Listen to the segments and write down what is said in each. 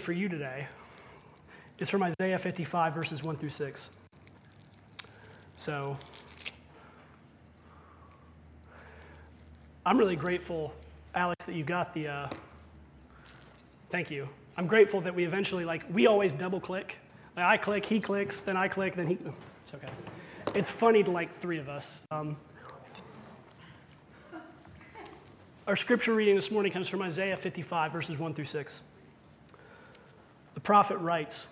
for you today is from Isaiah 55, verses 1 through 6. So, I'm really grateful, Alex, that you got the. Uh, thank you. I'm grateful that we eventually, like, we always double click. Like, I click, he clicks, then I click, then he. It's okay. It's funny to like three of us. Um, our scripture reading this morning comes from Isaiah 55, verses 1 through 6. Prophet writes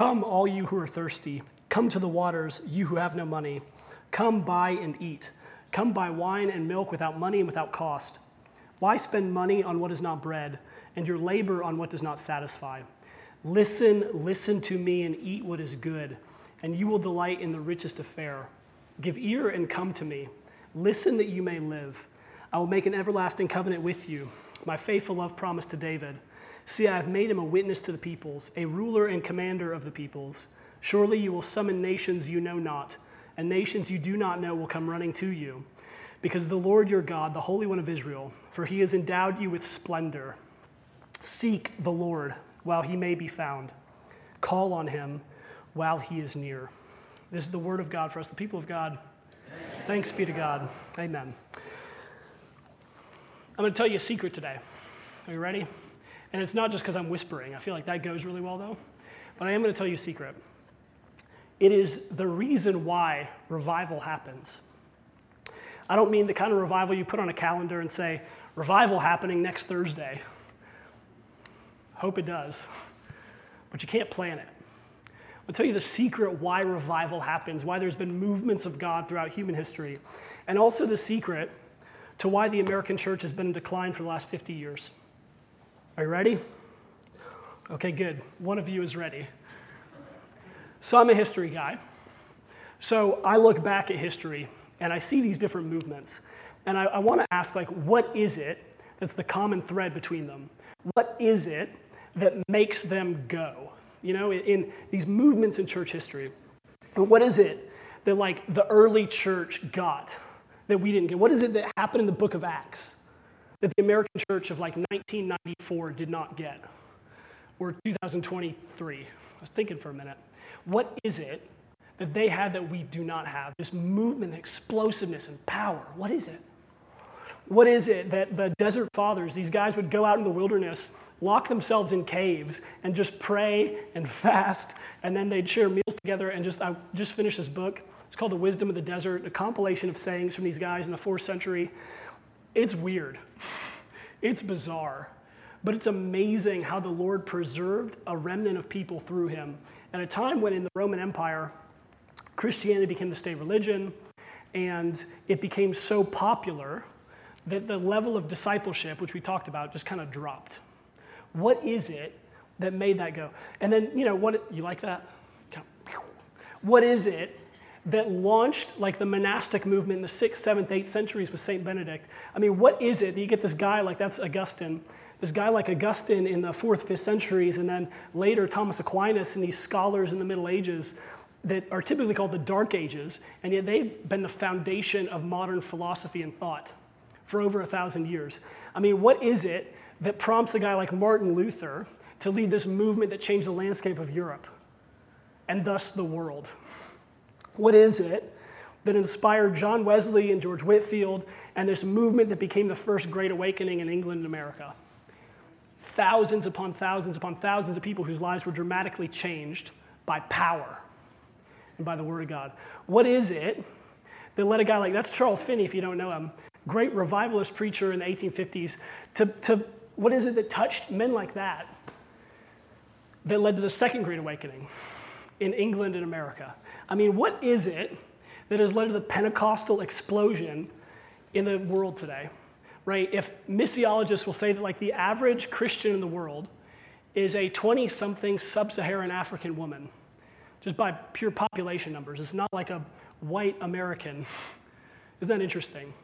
Come, all you who are thirsty, come to the waters, you who have no money. Come buy and eat. Come buy wine and milk without money and without cost. Why spend money on what is not bread, and your labor on what does not satisfy? Listen, listen to me, and eat what is good, and you will delight in the richest affair. Give ear and come to me. Listen that you may live. I will make an everlasting covenant with you, my faithful love promise to David. See, I have made him a witness to the peoples, a ruler and commander of the peoples. Surely you will summon nations you know not, and nations you do not know will come running to you. Because the Lord your God, the Holy One of Israel, for he has endowed you with splendor. Seek the Lord while he may be found, call on him while he is near. This is the word of God for us, the people of God. Thanks be to God. Amen. I'm going to tell you a secret today. Are you ready? And it's not just because I'm whispering. I feel like that goes really well, though. But I am going to tell you a secret. It is the reason why revival happens. I don't mean the kind of revival you put on a calendar and say, revival happening next Thursday. Hope it does. But you can't plan it. I'll tell you the secret why revival happens, why there's been movements of God throughout human history, and also the secret to why the American church has been in decline for the last 50 years. Are you ready? Okay, good. One of you is ready. So I'm a history guy. So I look back at history and I see these different movements. And I, I want to ask, like, what is it that's the common thread between them? What is it that makes them go? You know, in, in these movements in church history. But what is it that, like, the early church got that we didn't get? What is it that happened in the book of Acts? That the American church of like 1994 did not get, or 2023. I was thinking for a minute. What is it that they had that we do not have? This movement, explosiveness, and power. What is it? What is it that the desert fathers, these guys would go out in the wilderness, lock themselves in caves, and just pray and fast, and then they'd share meals together and just, I just finished this book. It's called The Wisdom of the Desert, a compilation of sayings from these guys in the fourth century. It's weird, it's bizarre, but it's amazing how the Lord preserved a remnant of people through him at a time when in the Roman Empire, Christianity became the state religion and it became so popular that the level of discipleship, which we talked about, just kind of dropped. What is it that made that go? And then, you know, what, you like that? What is it that launched like the monastic movement in the sixth, seventh, eighth centuries with St. Benedict. I mean, what is it that you get this guy like that's Augustine, this guy like Augustine in the fourth, fifth centuries, and then later Thomas Aquinas and these scholars in the Middle Ages that are typically called the Dark Ages, and yet they've been the foundation of modern philosophy and thought for over a thousand years. I mean, what is it that prompts a guy like Martin Luther to lead this movement that changed the landscape of Europe and thus the world? What is it that inspired John Wesley and George Whitefield and this movement that became the first Great Awakening in England and America? Thousands upon thousands upon thousands of people whose lives were dramatically changed by power and by the Word of God. What is it that led a guy like that's Charles Finney, if you don't know him, great revivalist preacher in the 1850s, to, to what is it that touched men like that that led to the Second Great Awakening in England and America? I mean, what is it that has led to the Pentecostal explosion in the world today? Right? If missiologists will say that, like, the average Christian in the world is a 20 something sub Saharan African woman, just by pure population numbers. It's not like a white American. Isn't that interesting?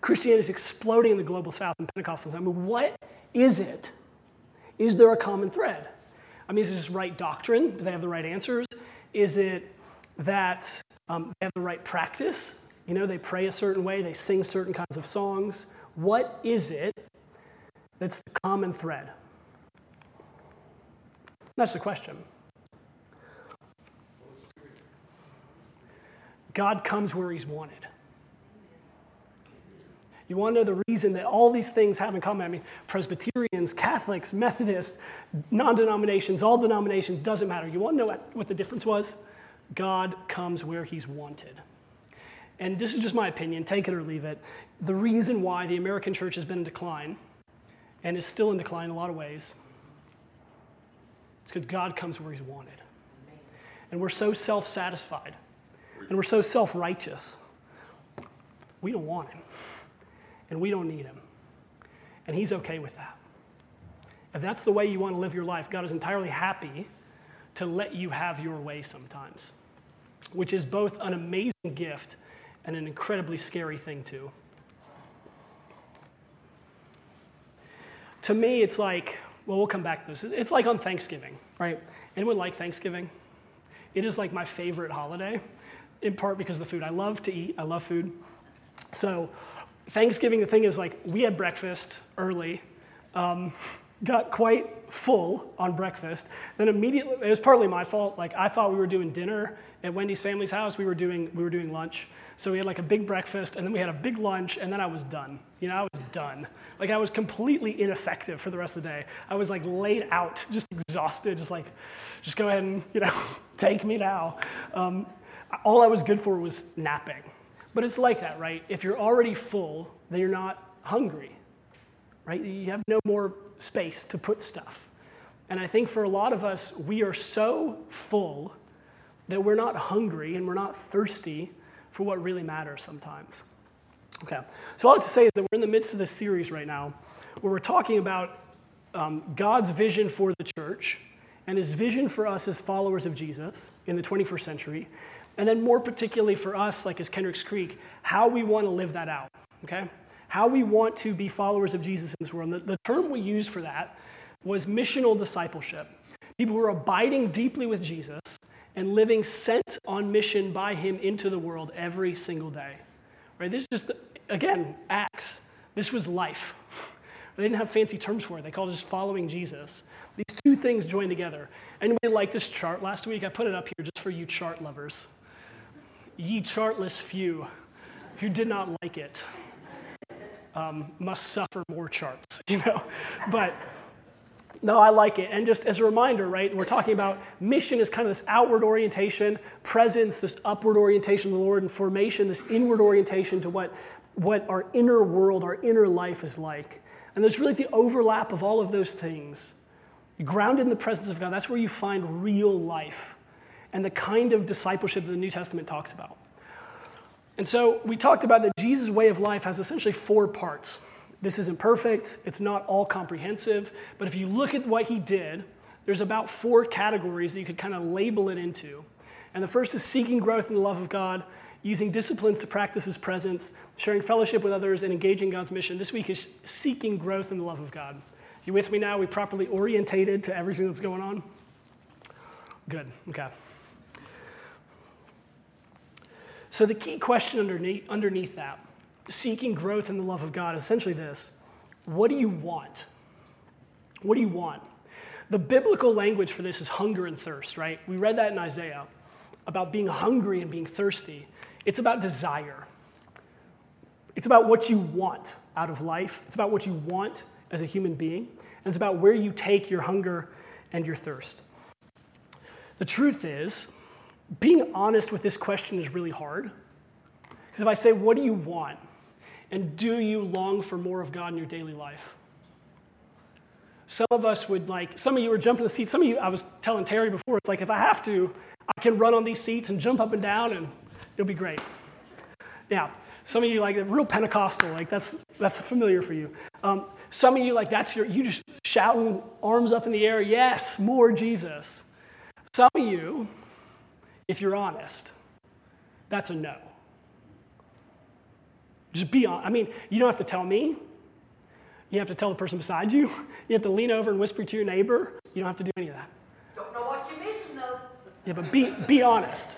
Christianity is exploding in the global south and Pentecostals. I mean, what is it? Is there a common thread? I mean, is this right doctrine? Do they have the right answers? Is it that um, they have the right practice? You know, they pray a certain way, they sing certain kinds of songs. What is it that's the common thread? That's the question. God comes where he's wanted. You want to know the reason that all these things have in common? I mean, Presbyterians, Catholics, Methodists, non denominations, all denominations, doesn't matter. You want to know what, the difference was? God comes where he's wanted. And this is just my opinion, take it or leave it. The reason why the American church has been in decline and is still in decline in a lot of ways is because God comes where he's wanted. And we're so self satisfied and we're so self righteous. We don't want him and we don't need him. And he's okay with that. If that's the way you want to live your life, God is entirely happy to let you have your way sometimes, which is both an amazing gift and an incredibly scary thing, too. To me, it's like, well, we'll come back to this. It's like on Thanksgiving, right? Anyone like Thanksgiving? It is like my favorite holiday, in part because of the food. I love to eat, I love food. So, Thanksgiving, the thing is, like, we had breakfast early, um, got quite full on breakfast. Then immediately, it was partly my fault. Like, I thought we were doing dinner at Wendy's family's house. We were doing, we were doing lunch. So we had like a big breakfast, and then we had a big lunch, and then I was done. You know, I was done. Like, I was completely ineffective for the rest of the day. I was like laid out, just exhausted, just like, just go ahead and, you know, take me now. Um, all I was good for was napping. But it's like that, right? If you're already full, then you're not hungry, right? You have no more space to put stuff. And I think for a lot of us, we are so full that we're not hungry and we're not thirsty for what really matters sometimes. Okay, so all I have to say is that we're in the midst of this series right now where we're talking about um, God's vision for the church and his vision for us as followers of Jesus in the 21st century. And then, more particularly for us, like as Kendricks Creek, how we want to live that out, okay? How we want to be followers of Jesus in this world. And the, the term we used for that was missional discipleship. People who are abiding deeply with Jesus and living sent on mission by him into the world every single day. Right? This is just, again, Acts. This was life. They didn't have fancy terms for it. They called it just following Jesus. These two things join together. Anybody like this chart last week? I put it up here just for you chart lovers ye chartless few who did not like it um, must suffer more charts, you know? But no, I like it. And just as a reminder, right, we're talking about mission is kind of this outward orientation, presence, this upward orientation to the Lord, and formation, this inward orientation to what, what our inner world, our inner life is like. And there's really the overlap of all of those things. Grounded in the presence of God, that's where you find real life and the kind of discipleship that the New Testament talks about. And so we talked about that Jesus' way of life has essentially four parts. This isn't perfect, it's not all comprehensive, but if you look at what he did, there's about four categories that you could kind of label it into. And the first is seeking growth in the love of God, using disciplines to practice his presence, sharing fellowship with others, and engaging God's mission. This week is seeking growth in the love of God. You with me now? We properly orientated to everything that's going on? Good, okay. So, the key question underneath, underneath that, seeking growth in the love of God, is essentially this What do you want? What do you want? The biblical language for this is hunger and thirst, right? We read that in Isaiah about being hungry and being thirsty. It's about desire. It's about what you want out of life. It's about what you want as a human being. And it's about where you take your hunger and your thirst. The truth is, being honest with this question is really hard. Because if I say, What do you want? And do you long for more of God in your daily life? Some of us would like, some of you are jumping the seats. Some of you, I was telling Terry before, it's like if I have to, I can run on these seats and jump up and down and it'll be great. Yeah. Some of you like the real Pentecostal, like that's that's familiar for you. Um, some of you like that's your you just shouting arms up in the air, yes, more Jesus. Some of you if you're honest, that's a no. Just be honest. I mean, you don't have to tell me. You have to tell the person beside you. You have to lean over and whisper to your neighbor. You don't have to do any of that. Don't know what you're missing, though. Yeah, but be, be honest.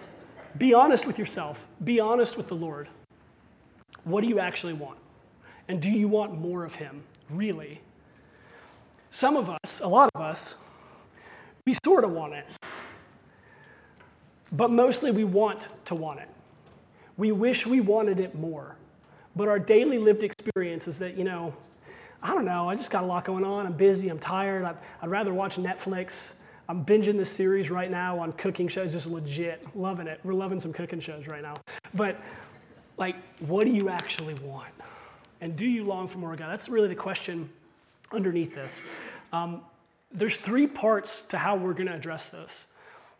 Be honest with yourself. Be honest with the Lord. What do you actually want? And do you want more of Him, really? Some of us, a lot of us, We sort of want it. But mostly we want to want it. We wish we wanted it more. But our daily lived experience is that, you know, I don't know, I just got a lot going on. I'm busy, I'm tired. I'd, I'd rather watch Netflix. I'm binging this series right now on cooking shows, just legit. Loving it. We're loving some cooking shows right now. But, like, what do you actually want? And do you long for more God? That's really the question underneath this. Um, there's three parts to how we're going to address this.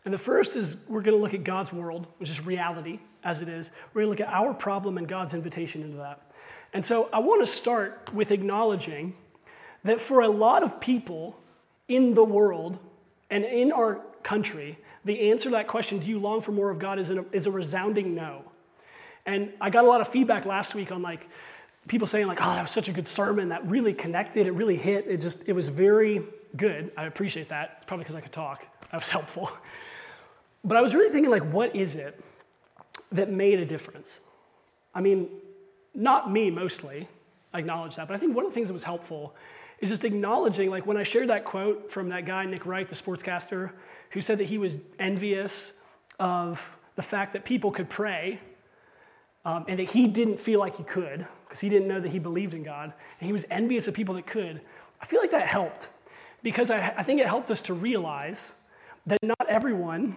And the first is we're going to look at God's world, which is reality as it is. We're going to look at our problem and God's invitation into that. And so I want to start with acknowledging that for a lot of people in the world and in our country, the answer to that question, do you long for more of God, is a, is a resounding no. And I got a lot of feedback last week on like people saying like, oh, that was such a good sermon that really connected, it really hit. It just, it was very good. I appreciate that. Probably because I could talk. That was helpful. But I was really thinking like, what is it that made a difference? I mean, not me mostly, I acknowledge that, but I think one of the things that was helpful is just acknowledging, like when I shared that quote from that guy, Nick Wright, the sportscaster, who said that he was envious of the fact that people could pray um, and that he didn't feel like he could because he didn't know that he believed in God, and he was envious of people that could. I feel like that helped because I, I think it helped us to realize that not everyone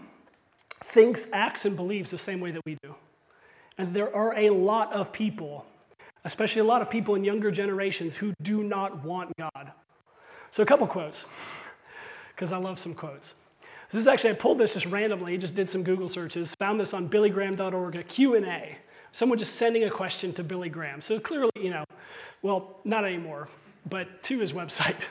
thinks, acts, and believes the same way that we do. And there are a lot of people, especially a lot of people in younger generations, who do not want God. So, a couple quotes, because I love some quotes. This is actually, I pulled this just randomly, just did some Google searches, found this on billygraham.org, a Q&A. Someone just sending a question to Billy Graham. So clearly, you know, well, not anymore, but to his website.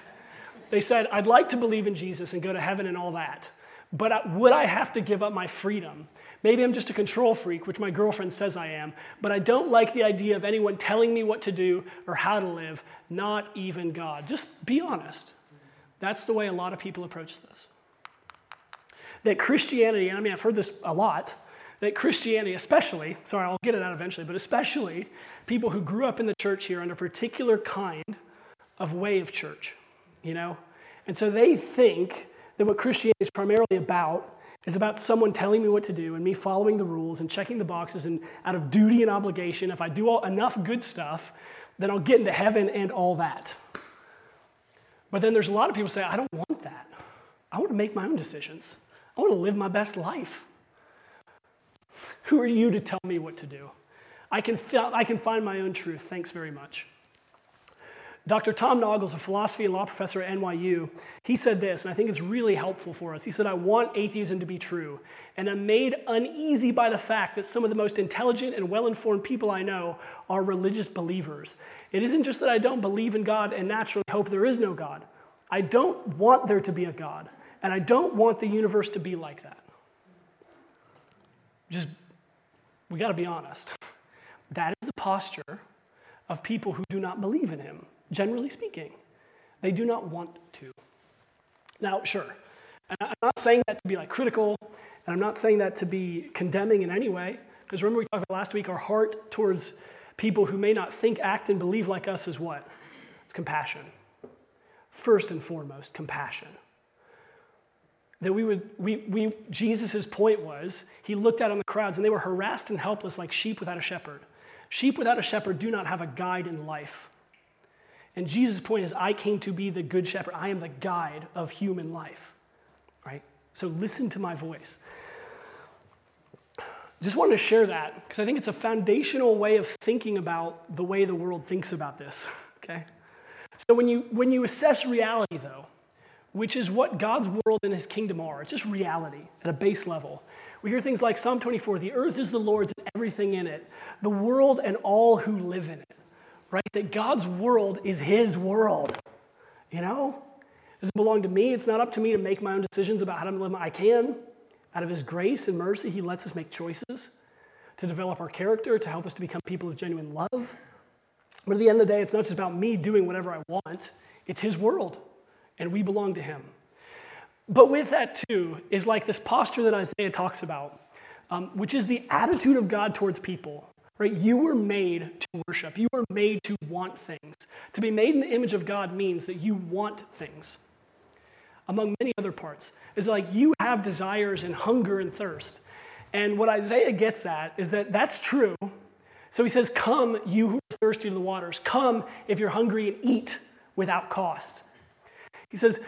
They said, I'd like to believe in Jesus and go to heaven and all that, but would I have to give up my freedom? Maybe I'm just a control freak, which my girlfriend says I am, but I don't like the idea of anyone telling me what to do or how to live, not even God. Just be honest. That's the way a lot of people approach this. That Christianity, and I mean, I've heard this a lot, that Christianity, especially, sorry, I'll get it out eventually, but especially people who grew up in the church here under a particular kind of way of church, you know? And so they think that what Christianity is primarily about is about someone telling me what to do and me following the rules and checking the boxes and out of duty and obligation, if I do all, enough good stuff, then I'll get into heaven and all that. But then there's a lot of people say, I don't want that. I want to make my own decisions. I want to live my best life. Who are you to tell me what to do? I can, I can find my own truth. Thanks very much. Dr. Tom Nagel, a philosophy and law professor at NYU, he said this, and I think it's really helpful for us. He said, I want atheism to be true, and I'm made uneasy by the fact that some of the most intelligent and well informed people I know are religious believers. It isn't just that I don't believe in God and naturally hope there is no God. I don't want there to be a God, and I don't want the universe to be like that. Just, we got to be honest. That is the posture of people who do not believe in Him generally speaking. They do not want to. Now, sure, I'm not saying that to be like critical, and I'm not saying that to be condemning in any way, because remember we talked about last week, our heart towards people who may not think, act, and believe like us is what? It's compassion. First and foremost, compassion. That we would, we, we, Jesus' point was, he looked out on the crowds and they were harassed and helpless like sheep without a shepherd. Sheep without a shepherd do not have a guide in life. And Jesus' point is, I came to be the good shepherd. I am the guide of human life. Right? So listen to my voice. Just wanted to share that because I think it's a foundational way of thinking about the way the world thinks about this. Okay? So when you when you assess reality though, which is what God's world and his kingdom are, it's just reality at a base level. We hear things like Psalm 24, the earth is the Lord's and everything in it, the world and all who live in it right? That God's world is His world. You know? It belong to me? It's not up to me to make my own decisions about how to live. My, I can. Out of His grace and mercy, He lets us make choices to develop our character, to help us to become people of genuine love. But at the end of the day, it's not just about me doing whatever I want, it's His world, and we belong to Him. But with that, too, is like this posture that Isaiah talks about, um, which is the attitude of God towards people. Right? You were made to worship. You were made to want things. To be made in the image of God means that you want things. among many other parts. Is like you have desires and hunger and thirst. And what Isaiah gets at is that that's true. So he says, Come, you who are thirsty to the waters. Come if you're hungry and eat without cost. He says,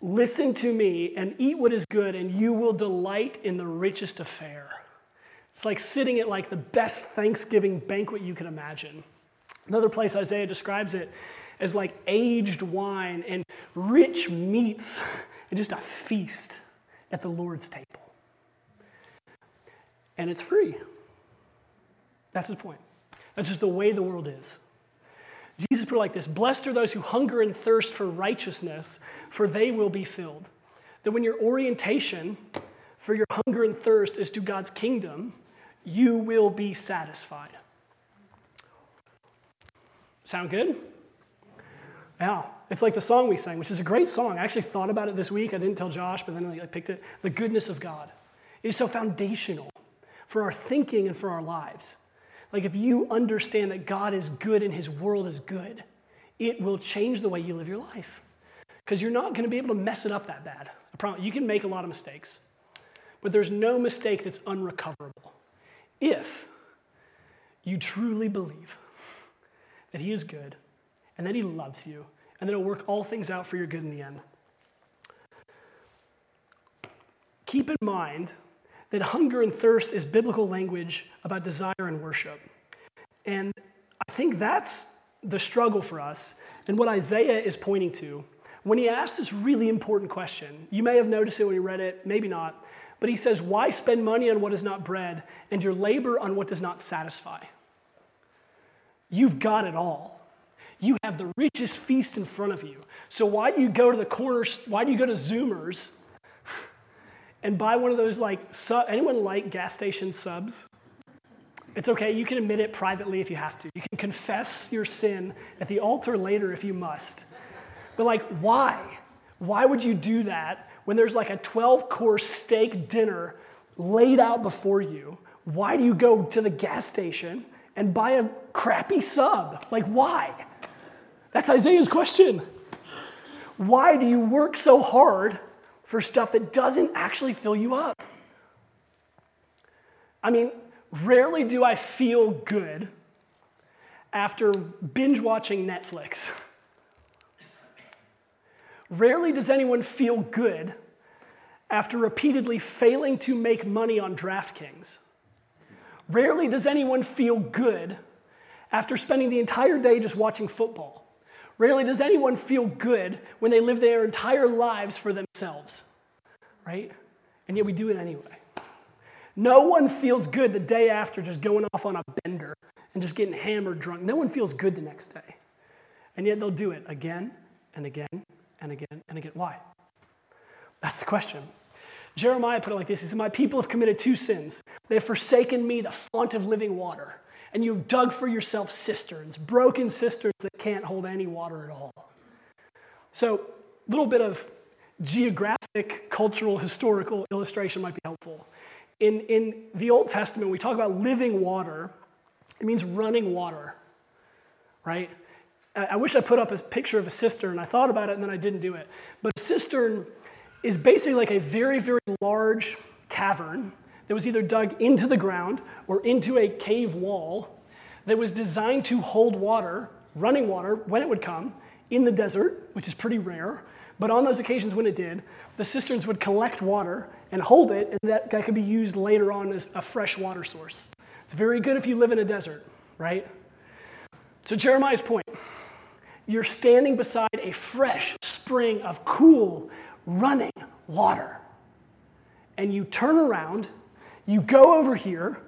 Listen to me and eat what is good, and you will delight in the richest of fare. It's like sitting at like the best Thanksgiving banquet you can imagine. Another place Isaiah describes it as like aged wine and rich meats and just a feast at the Lord's table. And it's free. That's his point. That's just the way the world is. Jesus put it like this Blessed are those who hunger and thirst for righteousness, for they will be filled. That when your orientation for your hunger and thirst is to God's kingdom, you will be satisfied. Sound good? Yeah, it's like the song we sang, which is a great song. I actually thought about it this week. I didn't tell Josh, but then I picked it. The goodness of God. It is so foundational for our thinking and for our lives. Like if you understand that God is good and his world is good, it will change the way you live your life. Because you're not going to be able to mess it up that bad. I promise. You can make a lot of mistakes, but there's no mistake that's unrecoverable. If you truly believe that he is good and that he loves you and that he'll work all things out for your good in the end. Keep in mind that hunger and thirst is biblical language about desire and worship. And I think that's the struggle for us and what Isaiah is pointing to when he asks this really important question. You may have noticed it when you read it, maybe not. But he says, Why spend money on what is not bread and your labor on what does not satisfy? You've got it all. You have the richest feast in front of you. So why do you go to the corner? Why do you go to Zoomerz and buy one of those like sub, anyone like gas station subs? It's okay, you can admit it privately if you have to. You can confess your sin at the altar later if you must. But like why? Why would you do that when there's like a 12 course steak dinner laid out before you? Why do you go to the gas station and buy a crappy sub? Like why? That's Isaiah's question. Why do you work so hard for stuff that doesn't actually fill you up. I mean, rarely do I feel good after binge watching Netflix. Rarely does anyone feel good after repeatedly failing to make money on DraftKings. Rarely does anyone feel good after spending the entire day just watching football. Rarely does anyone feel good when they live their entire lives for themselves, right? And yet we do it anyway. No one feels good the day after just going off on a bender and just getting hammered drunk. No one feels good the next day. And yet they'll do it again and again and again and again. Why? That's the question. Jeremiah put it like this He said, My people have committed two sins. They have forsaken me, the font of living water and you've dug for yourself cisterns, broken cisterns that can't hold any water at all. So, a little bit of geographic, cultural, historical illustration might be helpful. In, in the Old Testament, we talk about living water, it means running water, right? I wish I put up a picture of a cistern. I thought about it and then I didn't do it. But a cistern is basically like a very, very large cavern that was either dug into the ground or into a cave wall that was designed to hold water, running water, when it would come in the desert, which is pretty rare. But on those occasions when it did, the cisterns would collect water and hold it, and that, that could be used later on as a fresh water source. It's very good if you live in a desert, right? So, Jeremiah's point you're standing beside a fresh spring of cool, running water. And you turn around you go over here,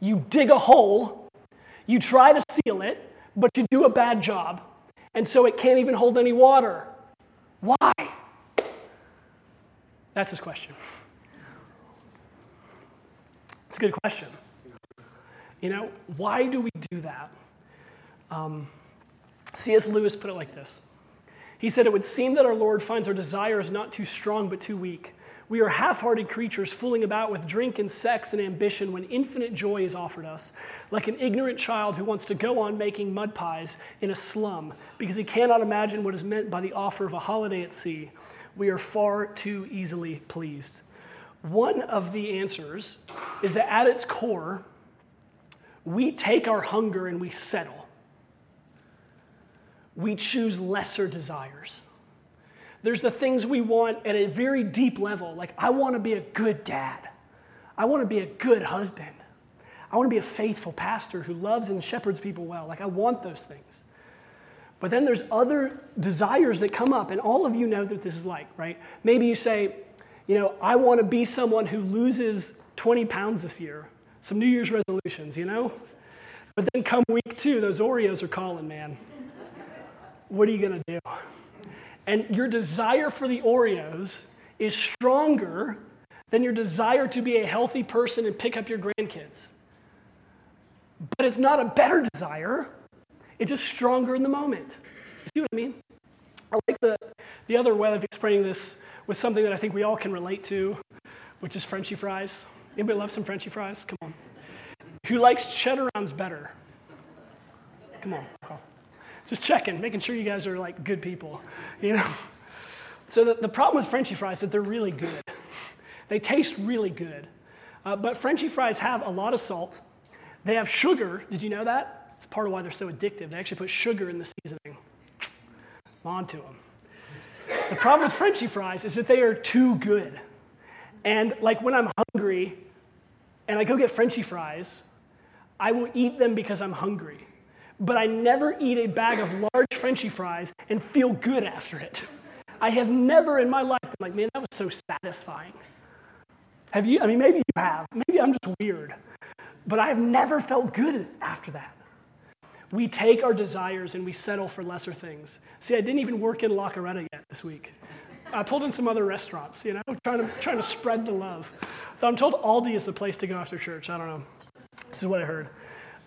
you dig a hole, you try to seal it, but you do a bad job. And so it can't even hold any water. Why? That's his question. It's a good question. You know, why do we do that? Um, C.S. Lewis put it like this He said, It would seem that our Lord finds our desires not too strong but too weak. We are half hearted creatures fooling about with drink and sex and ambition when infinite joy is offered us, like an ignorant child who wants to go on making mud pies in a slum because he cannot imagine what is meant by the offer of a holiday at sea. We are far too easily pleased. One of the answers is that at its core, we take our hunger and we settle. We choose lesser desires. There's the things we want at a very deep level, like I want to be a good dad. I want to be a good husband. I want to be a faithful pastor who loves and shepherds people well. Like I want those things. But then there's other desires that come up, and all of you know that this is like, right? Maybe you say, you know, I want to be someone who loses 20 pounds this year. Some New Year's resolutions, you know? But then come week two, those Oreos are calling, man. What are you going to do? And your desire for the Oreos is stronger than your desire to be a healthy person and pick up your grandkids. But it's not a better desire, it's just stronger in the moment. See what I mean? I like the, the other way of explaining this with something that I think we all can relate to, which is Frenchy fries. Anybody love some Frenchy fries? Come on. Who likes cheddar rounds better? Come on. Just checking, making sure you guys are like good people, you know? So the, the problem with Frenchy fries is that they're really good. They taste really good. Uh, but Frenchy fries have a lot of salt. They have sugar. Did you know that? It's part of why they're so addictive. They actually put sugar in the seasoning. On to them. The problem with Frenchy fries is that they are too good. And like when I'm hungry and I go get Frenchy fries, I will eat them because I'm hungry but I never eat a bag of large Frenchy fries and feel good after it. I have never in my life been like, man, that was so satisfying. Have you? I mean, maybe you have. Maybe I'm just weird. But I have never felt good after that. We take our desires and we settle for lesser things. See, I didn't even work in La Carreta yet this week. I pulled in some other restaurants, you know, trying to, trying to spread the love. So I'm told Aldi is the place to go after church. I don't know. This is what I heard.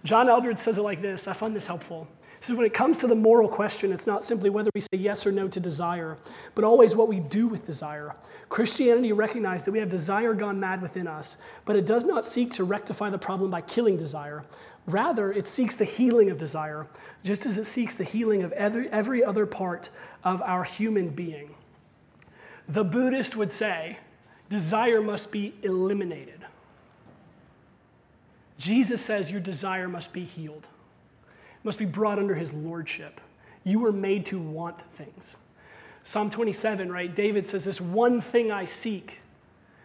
John Eldredge says it like this I find this helpful. He says, when it comes to the moral question, it's not simply whether we say yes or no to desire, but always what we do with desire. Christianity recognizes that we have desire gone mad within us, but it does not seek to rectify the problem by killing desire. Rather, it seeks the healing of desire, just as it seeks the healing of every, every other part of our human being. The Buddhist would say desire must be eliminated. Jesus says your desire must be healed, must be brought under his lordship. You were made to want things. Psalm 27, right? David says, This one thing I seek,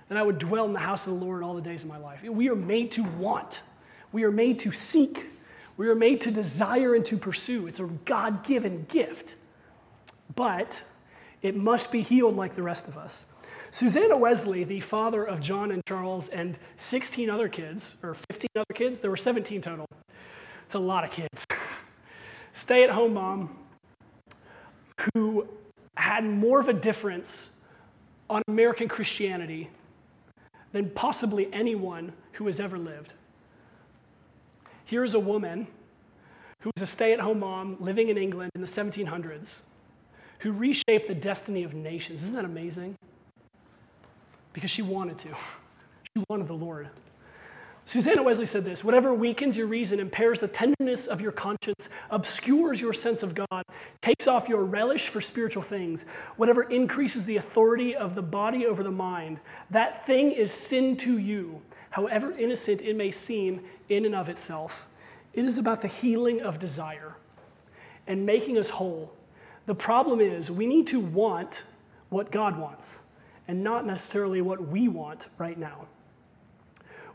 that I would dwell in the house of the Lord all the days of my life. We are made to want, we are made to seek, we are made to desire and to pursue. It's a God given gift, but it must be healed like the rest of us. Susanna Wesley, the father of John and Charles and 16 other kids, or 15 other kids, there were 17 total. It's a lot of kids. Stay at home mom who had more of a difference on American Christianity than possibly anyone who has ever lived. Here is a woman who was a stay at home mom living in England in the 1700s who reshaped the destiny of nations. Isn't that amazing? Because she wanted to. She wanted the Lord. Susanna Wesley said this Whatever weakens your reason, impairs the tenderness of your conscience, obscures your sense of God, takes off your relish for spiritual things, whatever increases the authority of the body over the mind, that thing is sin to you, however innocent it may seem in and of itself. It is about the healing of desire and making us whole. The problem is, we need to want what God wants and not necessarily what we want right now.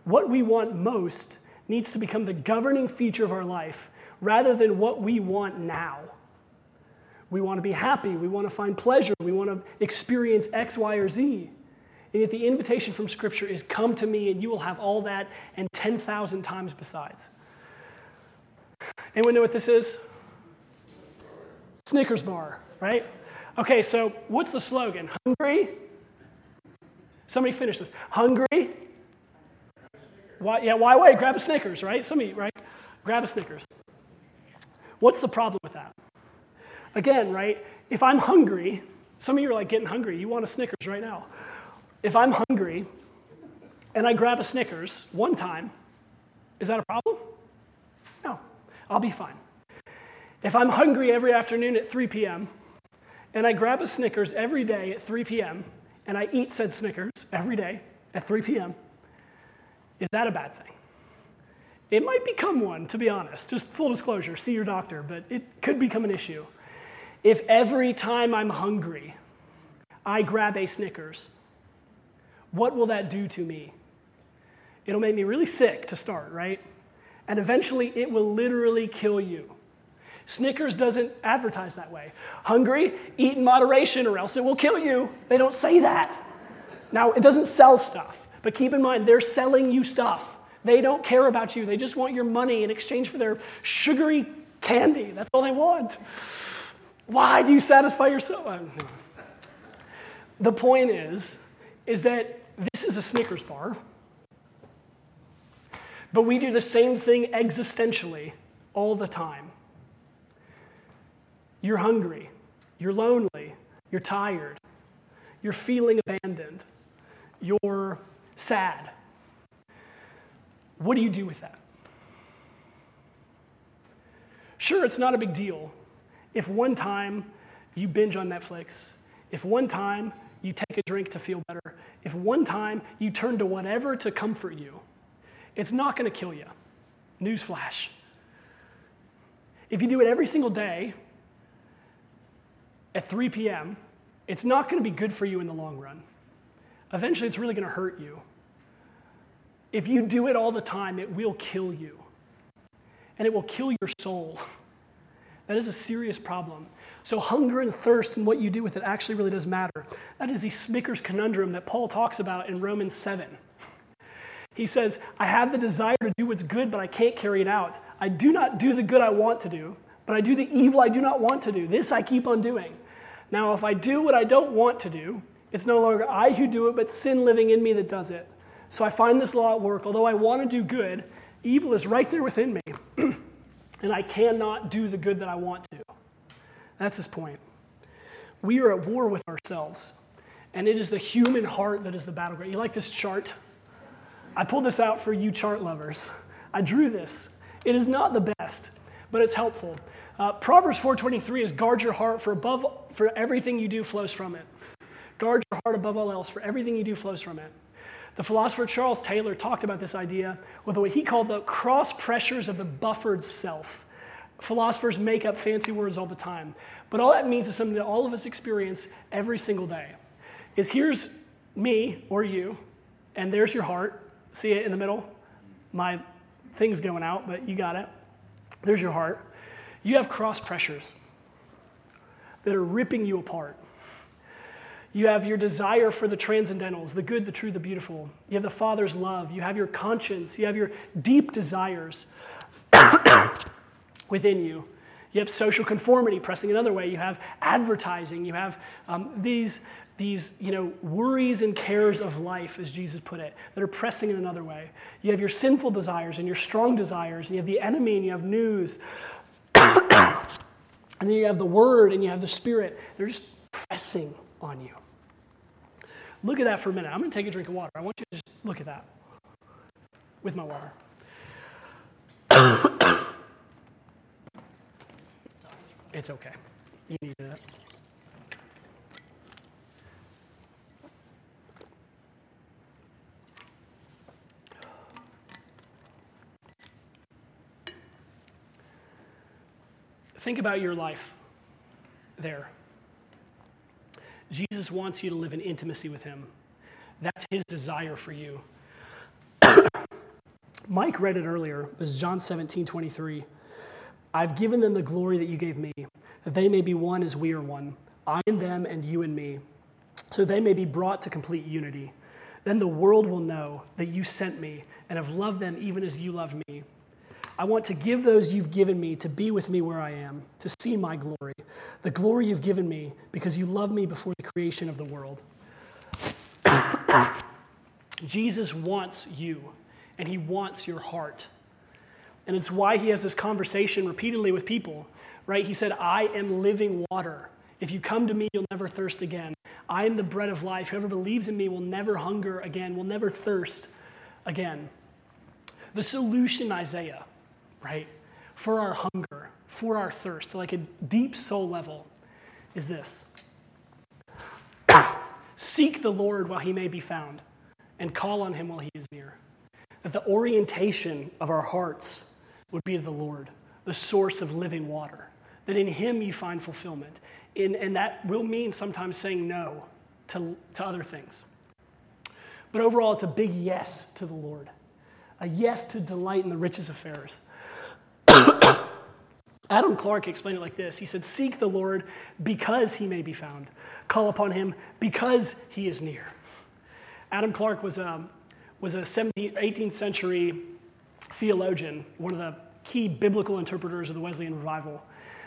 What we want most needs to become the governing feature of our life rather than what we want now. We want to be happy, we want to find pleasure, we want to experience X, Y, or Z. And yet the invitation from Scripture is come to me and you will have all that and 10,000 times besides. Anyone know what this is? Snickers bar, right? Okay, so what's the slogan? Hungry? Somebody finish this. Hungry? Why, yeah, why wait? Grab a Snickers, right? Somebody, right? Grab a Snickers. What's the problem with that? Again, right? If I'm hungry, some of you are like getting hungry. You want a Snickers right now. If I'm hungry and I grab a Snickers one time, is that a problem? No, I'll be fine. If I'm hungry every afternoon at 3 p.m. and I grab a Snickers every day at 3 p.m., and I eat said Snickers every day at 3 p.m., is that a bad thing? It might become one, to be honest. Just full disclosure, see your doctor, but it could become an issue. If every time I'm hungry, I grab a Snickers, what will that do to me? It'll make me really sick to start, right? And eventually it will literally kill you. Snickers doesn't advertise that way. Hungry, eat in moderation or else it will kill you. They don't say that. Now, it doesn't sell stuff, but keep in mind, they're selling you stuff. They don't care about you. They just want your money in exchange for their sugary candy. That's all they want. Why do you satisfy yourself? The point is, is that this is a Snickers bar, but we do the same thing existentially all the time. You're hungry, you're lonely, you're tired, you're feeling abandoned, you're sad. What do you do with that? Sure, it's not a big deal if one time you binge on Netflix, if one time you take a drink to feel better, if one time you turn to whatever to comfort you, it's not going to kill you. Newsflash. If you do it every single day at 3 p.m., it's not going to be good for you in the long run. Eventually, it's really going to hurt you. If you do it all the time, it will kill you. And it will kill your soul. That is a serious problem. So, hunger and thirst and what you do with it actually really does matter. That is the Snickers conundrum that Paul talks about in Romans 7. He says, I have the desire to do what's good, but I can't carry it out. I do not do the good I want to do, but I do the evil I do not want to do. This I keep on doing. Now, if I do what I don't want to do, it's no longer I who do it, but sin living in me that does it. So I find this law at work. Although I want to do good, evil is right there within me. and I cannot do the good that I want to. That's his point. We are at war with ourselves, and it is the human heart that is the battleground. You like this chart? I pulled this out for you chart lovers. I drew this. It is not the best, but it's helpful. Uh, Proverbs 4:23 is guard your heart for above for everything you do flows from it. Guard your heart above all else, for everything you do flows from it. The philosopher Charles Taylor talked about this idea with what he called the cross pressures of the buffered self. Philosophers make up fancy words all the time, but all that means is something that all of us experience every single day. Is here's me or you, and there's your heart. See it in the middle? My thing's going out, but you got it. There's your heart. You have cross pressures that are ripping you apart. You have your desire for the transcendentals, the good, the true, the beautiful. You have the Father's love. You have your conscience. You have your deep desires within you. You have social conformity, pressing another way. You have advertising. You have um, these, these you know, worries and cares of life, as Jesus put it, that are pressing in another way. You have your sinful desires and your strong desires. And you have the enemy and you have news. and then you have the word and you have the spirit. They're just pressing on you. Look at that for a minute. I'm going to take a drink of water. I want you to just look at that with my water. it's okay. You need that. Think about your life there. Jesus wants you to live in intimacy with him. That's his desire for you. Mike read it earlier. It was John 17, 23. I've given them the glory that you gave me, that they may be one as we are one, I and them and you and me, so they may be brought to complete unity. Then the world will know that you sent me and have loved them even as you loved me. I want to give those you've given me to be with me where I am, to see my glory, the glory you've given me because you loved me before the creation of the world. Jesus wants you, and he wants your heart. And it's why he has this conversation repeatedly with people, right? He said, I am living water. If you come to me, you'll never thirst again. I am the bread of life. Whoever believes in me will never hunger again, will never thirst again. The solution, Isaiah, right, for our hunger, for our thirst, like a deep soul level, is this Seek the Lord while he may be found, and call on him while he is near. That the orientation of our hearts would be to the Lord, the source of living water. That in him you find fulfillment. In, and that will mean sometimes saying no to, to other things. But overall, it's a big yes to the Lord, a yes to delight in the riches of affairs. Adam Clarke explained it like this He said, Seek the Lord because he may be found, call upon him because he is near. Adam Clarke was a, was a 17th, 18th century theologian, one of the key biblical interpreters of the Wesleyan revival.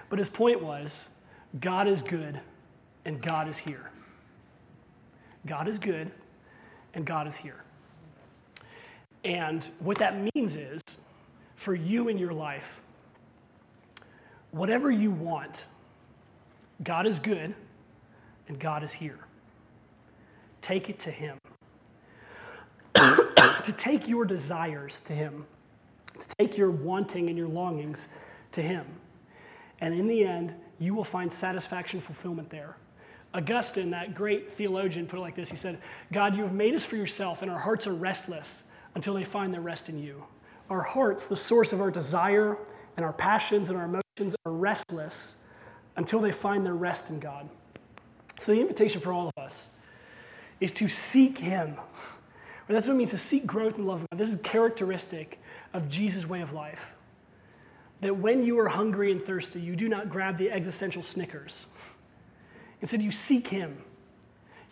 But his point was God is good and God is here. God is good and God is here. And what that means is for you in your life, whatever you want, God is good and God is here. Take it to Him. to take your desires to Him, to take your wanting and your longings to Him. And in the end, you will find satisfaction, fulfillment there. Augustine, that great theologian, put it like this He said, God, you have made us for yourself, and our hearts are restless until they find their rest in you. Our hearts, the source of our desire and our passions and our emotions, are restless until they find their rest in God. So the invitation for all of us is to seek Him. That's what it means to seek growth and love of God. This is characteristic of Jesus' way of life. That when you are hungry and thirsty, you do not grab the existential Snickers. Instead, you seek Him.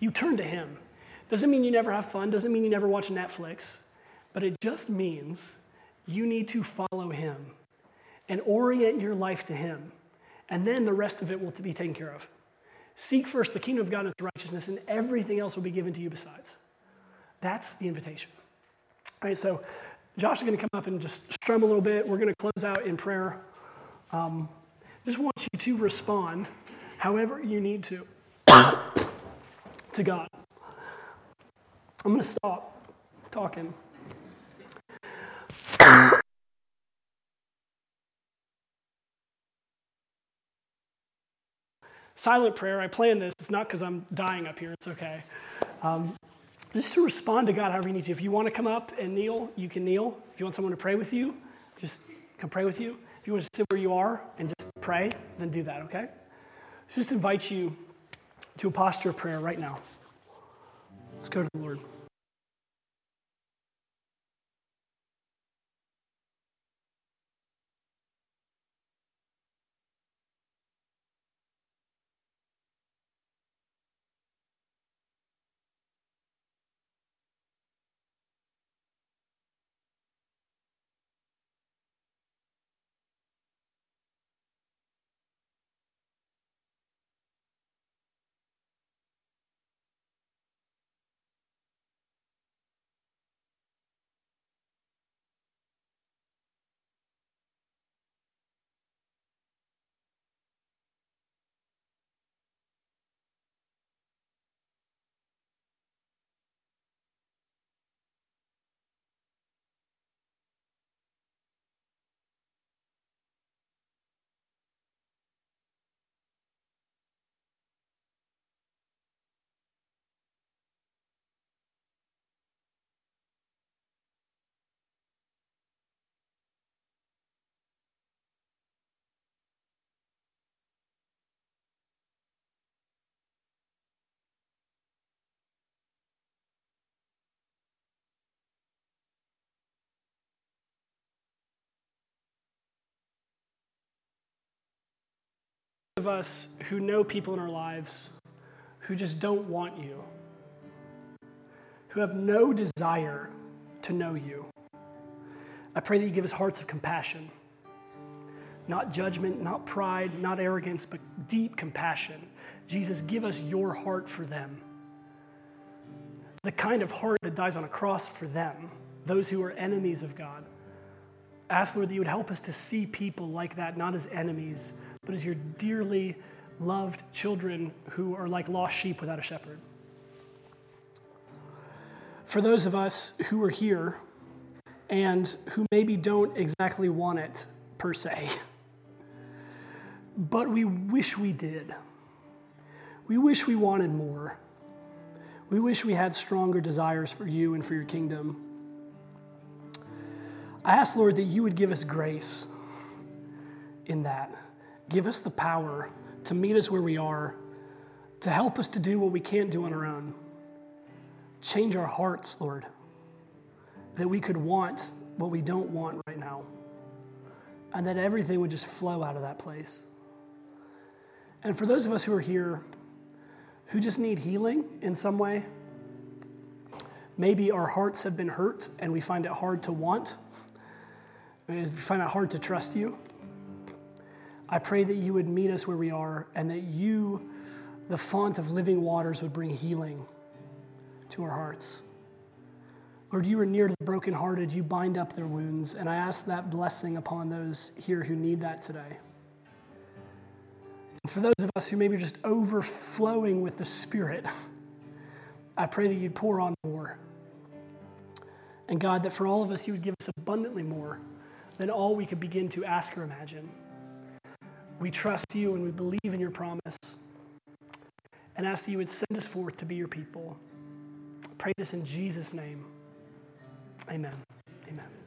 You turn to Him. Doesn't mean you never have fun, doesn't mean you never watch Netflix, but it just means you need to follow Him and orient your life to Him. And then the rest of it will be taken care of. Seek first the kingdom of God and its righteousness, and everything else will be given to you besides. That's the invitation. All right, so Josh is going to come up and just strum a little bit. We're going to close out in prayer. Um, just want you to respond however you need to to God. I'm going to stop talking. Silent prayer, I plan this. It's not because I'm dying up here, it's okay. Um, just to respond to God however you need to. If you want to come up and kneel, you can kneel. If you want someone to pray with you, just come pray with you. If you want to sit where you are and just pray, then do that, okay? Let's just invite you to a posture of prayer right now. Let's go to the Lord. Of us who know people in our lives who just don't want you, who have no desire to know you. I pray that you give us hearts of compassion, not judgment, not pride, not arrogance, but deep compassion. Jesus, give us your heart for them. The kind of heart that dies on a cross for them, those who are enemies of God. Ask, Lord, that you would help us to see people like that, not as enemies, but as your dearly loved children who are like lost sheep without a shepherd. For those of us who are here and who maybe don't exactly want it per se, but we wish we did. We wish we wanted more. We wish we had stronger desires for you and for your kingdom. I ask, Lord, that you would give us grace in that. Give us the power to meet us where we are, to help us to do what we can't do on our own. Change our hearts, Lord, that we could want what we don't want right now, and that everything would just flow out of that place. And for those of us who are here who just need healing in some way, maybe our hearts have been hurt and we find it hard to want, we find it hard to trust you. I pray that you would meet us where we are and that you, the font of living waters, would bring healing to our hearts. Lord, you are near to the brokenhearted. You bind up their wounds. And I ask that blessing upon those here who need that today. And for those of us who maybe are just overflowing with the Spirit, I pray that you'd pour on more. And God, that for all of us, you would give us abundantly more than all we could begin to ask or imagine. We trust you and we believe in your promise and ask that you would send us forth to be your people. Pray this in Jesus' name. Amen. Amen.